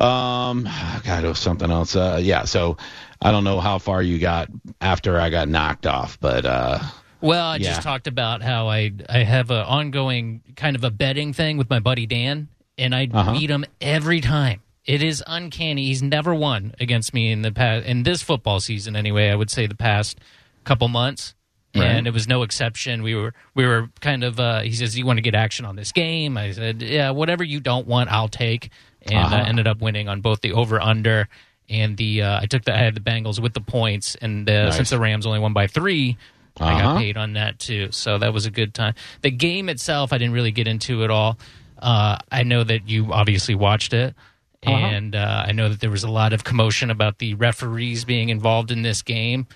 Um, God, it was something else. Uh, yeah, so I don't know how far you got after I got knocked off, but uh, Well, I Yeah. just talked about how I I have an ongoing kind of a betting thing with my buddy Dan, and I Uh-huh. beat him every time. It is uncanny. He's never won against me in the past in this football season. Anyway, I would say the past couple months, Right. and it was no exception. We were we were kind of. Uh, he says, "You want to get action on this game?" I said, "Yeah, whatever you don't want, I'll take." And Uh-huh. I ended up winning on both the over under and the. Uh, I took the I had the Bengals with the points, and uh, Nice. since the Rams only won by three. I got Uh-huh. paid on that too, so that was a good time. The game itself, I didn't really get into at all. Uh, I know that you obviously watched it, Uh-huh. and uh, I know that there was a lot of commotion about the referees being involved in this game.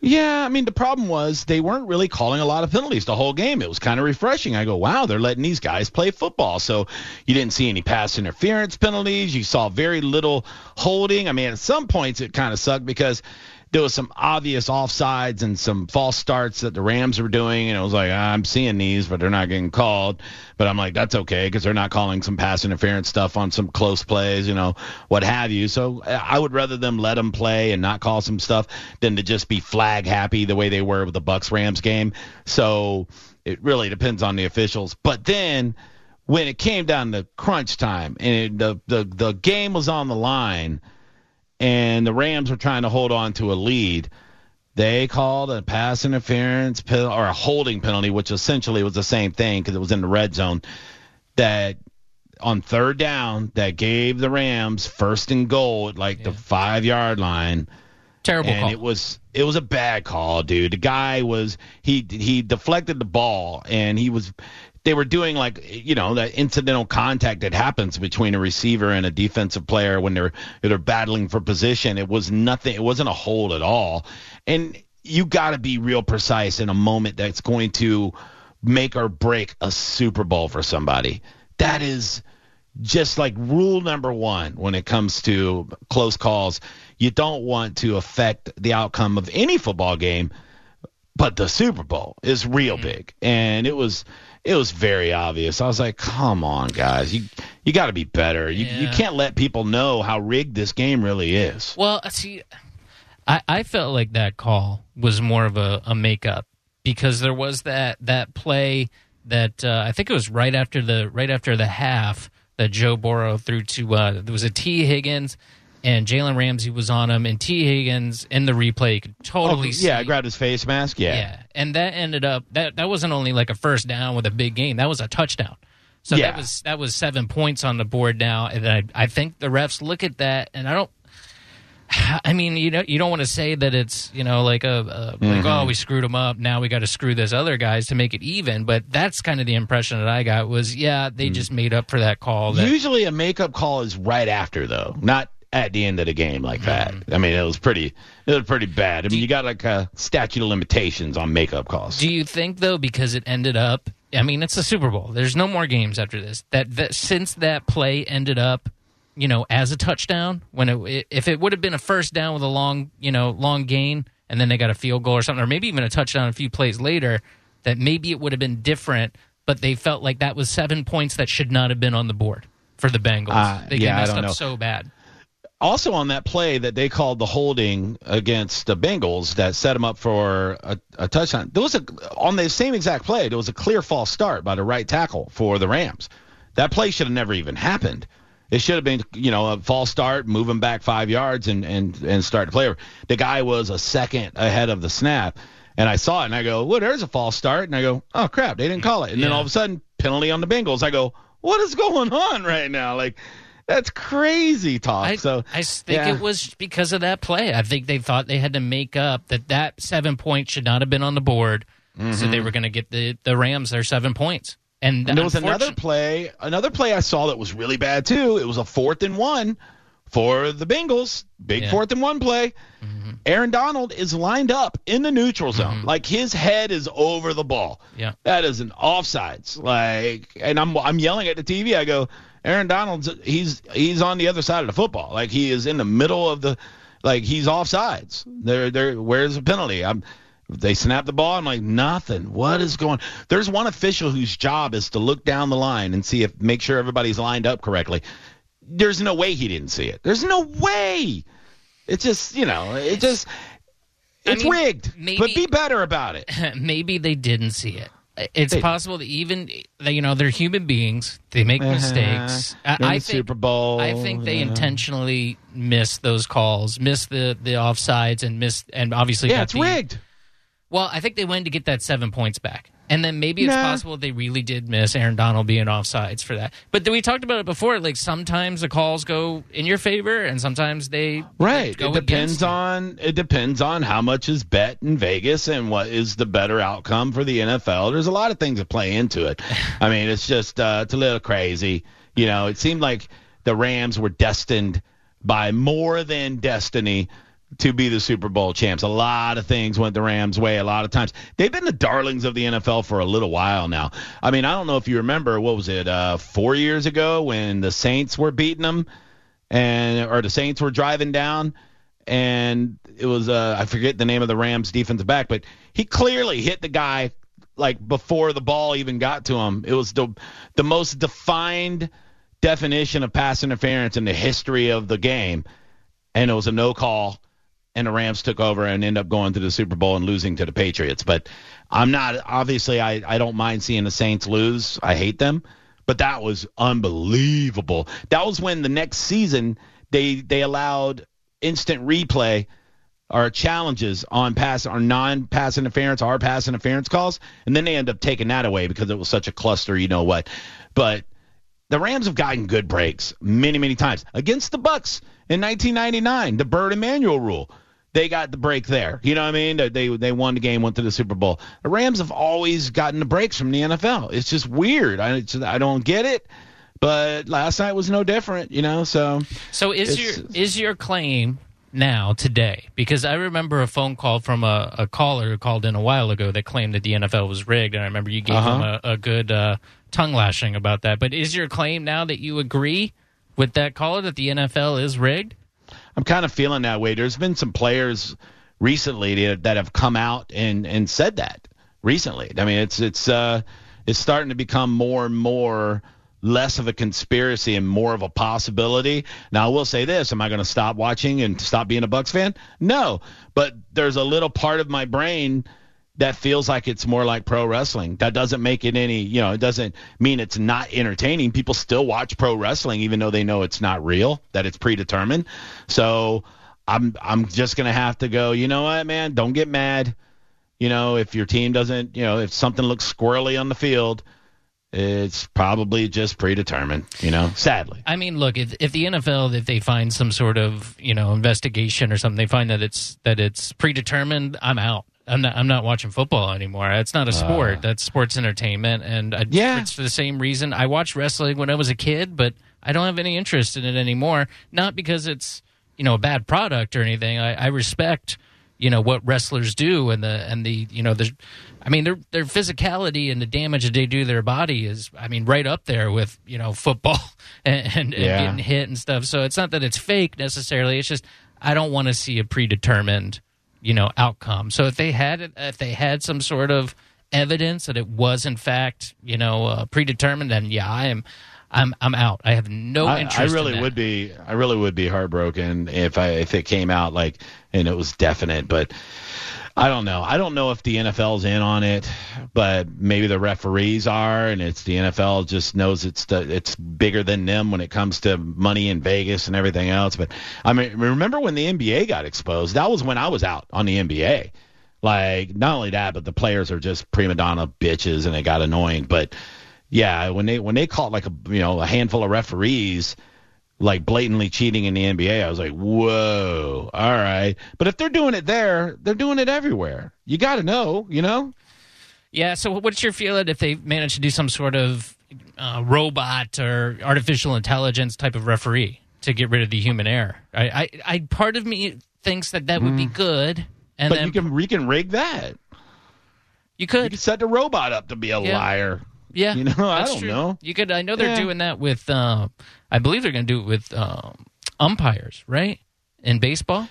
Yeah, I mean the problem was they weren't really calling a lot of penalties the whole game. It was kind of refreshing. I go, wow, they're letting these guys play football. So you didn't see any pass interference penalties. You saw very little holding. I mean, at some points it kind of sucked because there was some obvious offsides and some false starts that the Rams were doing, and it was like "Ah, I'm seeing these, but they're not getting called. But I'm like, that's okay because they're not calling some pass interference stuff on some close plays, you know, what have you. So I would rather them let them play and not call some stuff than to just be flag happy the way they were with the Bucs Rams game. So it really depends on the officials. But then when it came down to crunch time and it, the the the game was on the line and the Rams were trying to hold on to a lead, they called a pass interference pen- or a holding penalty, which essentially was the same thing because it was in the red zone. That on third down, that gave the Rams first and goal at like the five yard line Terrible and call. it was it was a bad call, dude. The guy was he he deflected the ball and he was they were doing like you know that incidental contact that happens between a receiver and a defensive player when they're they're battling for position. It was nothing. It wasn't a hold at all. And you got to be real precise in a moment that's going to make or break a Super Bowl for somebody. That is just like rule number one when it comes to close calls. You don't want to affect the outcome of any football game, but the Super Bowl is real mm-hmm. big, and it was it was very obvious. I was like, come on, guys, you you got to be better. You you can't let people know how rigged this game really is. Well, see, I, I felt like that call was more of a, a makeup because there was that that play that uh, I think it was right after the right after the half that Joe Burrow threw to uh, there was a Tee Higgins and Jalen Ramsey was on him and Tee Higgins in the replay you could totally oh, see yeah, I grabbed his face mask. Yeah, yeah, and that ended up that that wasn't only like a first down with a big game, That was a touchdown. So Yeah. that was that was seven points on the board now, and I I think the refs look at that, and I don't. I mean, you know, you don't want to say that it's you know like a, a like mm-hmm. oh we screwed them up now we got to screw this other guys to make it even, but that's kind of the impression that I got was yeah they mm. just made up for that call. That, Usually a makeup call is right after though, not at the end of the game like that. I mean, it was pretty it was pretty bad. I mean, you got like a statute of limitations on makeup calls. Do you think though, because it ended up? I mean, it's the Super Bowl. There's no more games after this. That that since that play ended up, you know, as a touchdown, when it if it would have been a first down with a long, you know, long gain, and then they got a field goal or something, or maybe even a touchdown a few plays later, that maybe it would have been different. But they felt like that was seven points that should not have been on the board for the Bengals. Uh, they yeah, messed up know. so bad. Also on that play that they called the holding against the Bengals that set them up for a, a touchdown. There was a on the same exact play. There was a clear false start by the right tackle for the Rams. That play should have never even happened. It should have been, you know, a false start, move him back five yards, and and and start the play. The guy was a second ahead of the snap, and I saw it, and I go, "Well, there's a false start," and I go, "Oh crap, they didn't call it." And then all of a sudden, penalty on the Bengals. I go, "What is going on right now?" Like, that's crazy talk. I, so I think yeah. it was because of that play. I think they thought they had to make up that that seven points should not have been on the board, so they were going to get the the Rams their seven points. And, And there was another play, another play I saw that was really bad too. It was a fourth and one for the Bengals. Big Yeah. Mm-hmm. fourth and one play. Aaron Donald is lined up in the neutral zone. Like his head is over the ball. Yeah. That is an offsides. Like and I'm I'm yelling at the TV. I go, Aaron Donald's he's he's on the other side of the football. Like he is in the middle of the like he's offsides. There there where's the penalty? I'm they snap the ball. I'm like, nothing. What is going? There's one official whose job is to look down the line and see if make sure everybody's lined up correctly. there's no way he didn't see it. There's no way. It's just you know, it just it's mean, rigged. maybe- but be better about it. maybe they didn't see it. It's They- possible that even that you know they're human beings. They make uh-huh. mistakes. I, I think Super Bowl. I think they intentionally miss those calls, miss the the offsides, and miss and obviously Yeah, got it's the- rigged. Well, I think they went to get that seven points back. And then maybe it's Nah. possible they really did miss Aaron Donald being offsides for that. But th- we talked about it before. Like sometimes the calls go in your favor, and sometimes they Right. Go It depends against you. on it depends on how much is bet in Vegas and what is the better outcome for the NFL. There's a lot of things that play into it. I mean, it's just uh, it's a little crazy. You know, it seemed like the Rams were destined by more than destiny to be the Super Bowl champs. A lot of things went the Rams' way. A lot of times they've been the darlings of the NFL for a little while now. I mean, I don't know if you remember what was it uh, four years ago when the Saints were beating them and or the Saints were driving down, and it was uh, I forget the name of the Rams defensive back, but he clearly hit the guy like before the ball even got to him. It was the the most defined definition of pass interference in the history of the game, and it was a no call. And the Rams took over and ended up going to the Super Bowl and losing to the Patriots. But I'm not obviously I, I don't mind seeing the Saints lose. I hate them but that was unbelievable. That was when the next season they they allowed instant replay or challenges on pass or non-pass interference or pass interference calls, and then they end up taking that away because it was such a cluster. You know what? But the Rams have gotten good breaks many many times against the Bucs in 1999, the Bert Emanuel rule. They got the break there. You know what I mean? They, they won the game, went to the Super Bowl. The Rams have always gotten the breaks from the NFL. It's just weird. I it's, I don't get it. But last night was no different, you know. So So is your is your claim now today? Because I remember a phone call from a, a caller who called in a while ago that claimed that the NFL was rigged, and I remember you gave Uh-huh. him a, a good uh, tongue lashing about that. But is your claim now that you agree with that caller that the NFL is rigged? I'm kind of feeling that way. There's been some players recently that, have come out and, and said that recently. I mean, it's it's uh, it's starting to become more and more less of a conspiracy and more of a possibility. Now, I will say this: Am I going to stop watching and stop being a Bucs fan? No, but there's a little part of my brain that feels like it's more like pro wrestling. That doesn't make it any, you know, it doesn't mean it's not entertaining. People still watch pro wrestling even though they know it's not real, that it's predetermined. So I'm I'm just gonna have to go, you know what, man, don't get mad. You know, if your team doesn't, you know, if something looks squirrely on the field, it's probably just predetermined, you know, sadly. I mean, look, if, if the NFL, if they find some sort of you know investigation or something, they find that it's that it's predetermined, I'm out. I'm not. I'm not watching football anymore. It's not a ah. sport. That's sports entertainment, and I, Yeah. it's for the same reason. I watched wrestling when I was a kid, but I don't have any interest in it anymore. Not because it's you know a bad product or anything. I, I respect you know what wrestlers do and the and the you know the I mean their their physicality and the damage that they do to their body is I mean right up there with you know football and, and, and getting hit and stuff. So it's not that it's fake necessarily. It's just I don't want to see a predetermined you know outcome. So if they had if they had some sort of evidence that it was in fact you know uh, predetermined, then yeah, I am. I'm I'm out. I have no interest. I in really that. would be I really would be heartbroken if I if it came out like and it was definite, but I don't know. I don't know if the NFL's in on it, but maybe the referees are, and it's the NFL just knows it's the, it's bigger than them when it comes to money in Vegas and everything else. But I mean, remember when the NBA got exposed? That was when I was out on the NBA. Like not only that, but the players are just prima donna bitches, and it got annoying. But yeah, when they when they caught like a you know a handful of referees like blatantly cheating in the NBA, I was like, whoa, all right. But if they're doing it there, they're doing it everywhere. You got to know, you know. Yeah. So, what's your feeling if they manage to do some sort of uh, robot or artificial intelligence type of referee to get rid of the human error? I, I, I part of me thinks that that would be good, and Mm. But then you can we can rig that. you You could, set the robot up to be a Yeah. liar. Yeah, you know, I don't true. know. You could. I know they're Yeah. doing that with. Uh, I believe they're going to do it with um, umpires, right? In baseball. Is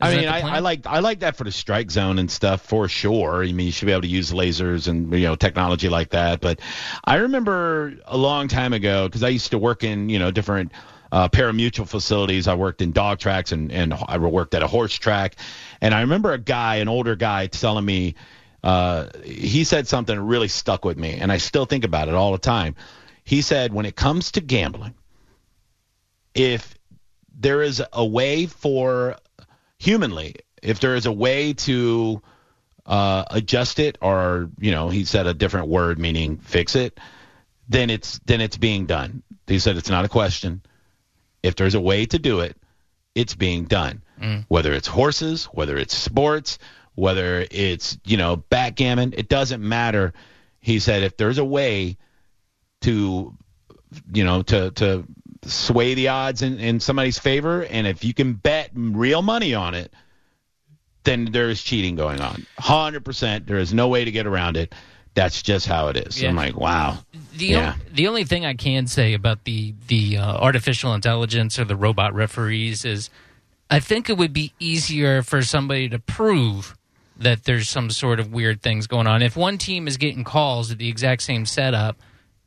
I mean, I. I like I like that for the strike zone and stuff for sure. I mean, you should be able to use lasers and you know technology like that. But I remember a long time ago because I used to work in you know different uh, parimutuel facilities. I worked in dog tracks and, and I worked at a horse track. And I remember a guy, an older guy, telling me, uh, he said something that really stuck with me, and I still think about it all the time. He said, when it comes to gambling, if there is a way for humanly, if there is a way to uh, adjust it, or you know, he said a different word meaning fix it, then it's then it's being done. He said it's not a question. If there's a way to do it, it's being done. Mm. Whether it's horses, whether it's sports, whether it's you know backgammon, it doesn't matter. He said if there's a way to you know to to sway the odds in, in somebody's favor, and if you can bet real money on it, then there is cheating going on. Hundred percent. There is no way to get around it. That's just how it is. Yeah. I'm like, wow. The yeah. O- the only thing I can say about the the uh, artificial intelligence or the robot referees is, I think it would be easier for somebody to prove that there's some sort of weird things going on. If one team is getting calls at the exact same setup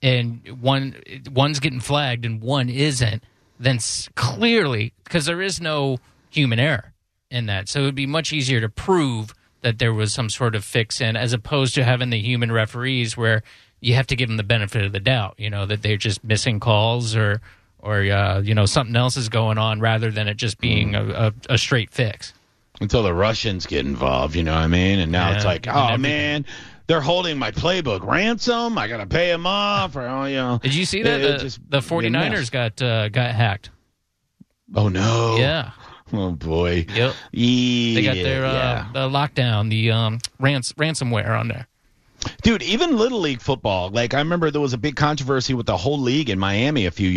and one one's getting flagged and one isn't, then clearly because there is no human error in that, so it would be much easier to prove that there was some sort of fix in, as opposed to having the human referees where you have to give them the benefit of the doubt, you know, that they're just missing calls or or uh, you know something else is going on rather than it just being mm. a, a, a straight fix until the Russians get involved. You know what I mean? And now yeah, it's like, oh man, they're holding my playbook ransom. I gotta pay them off. Or oh, you know. Did you see that it, the, just, the 49ers got uh, got hacked? Oh no. Yeah. Oh boy. Yep. Yeah, they got their uh, yeah. the lockdown, the um, rans- ransomware on there. Dude, even little league football. Like I remember there was a big controversy with the whole league in Miami a few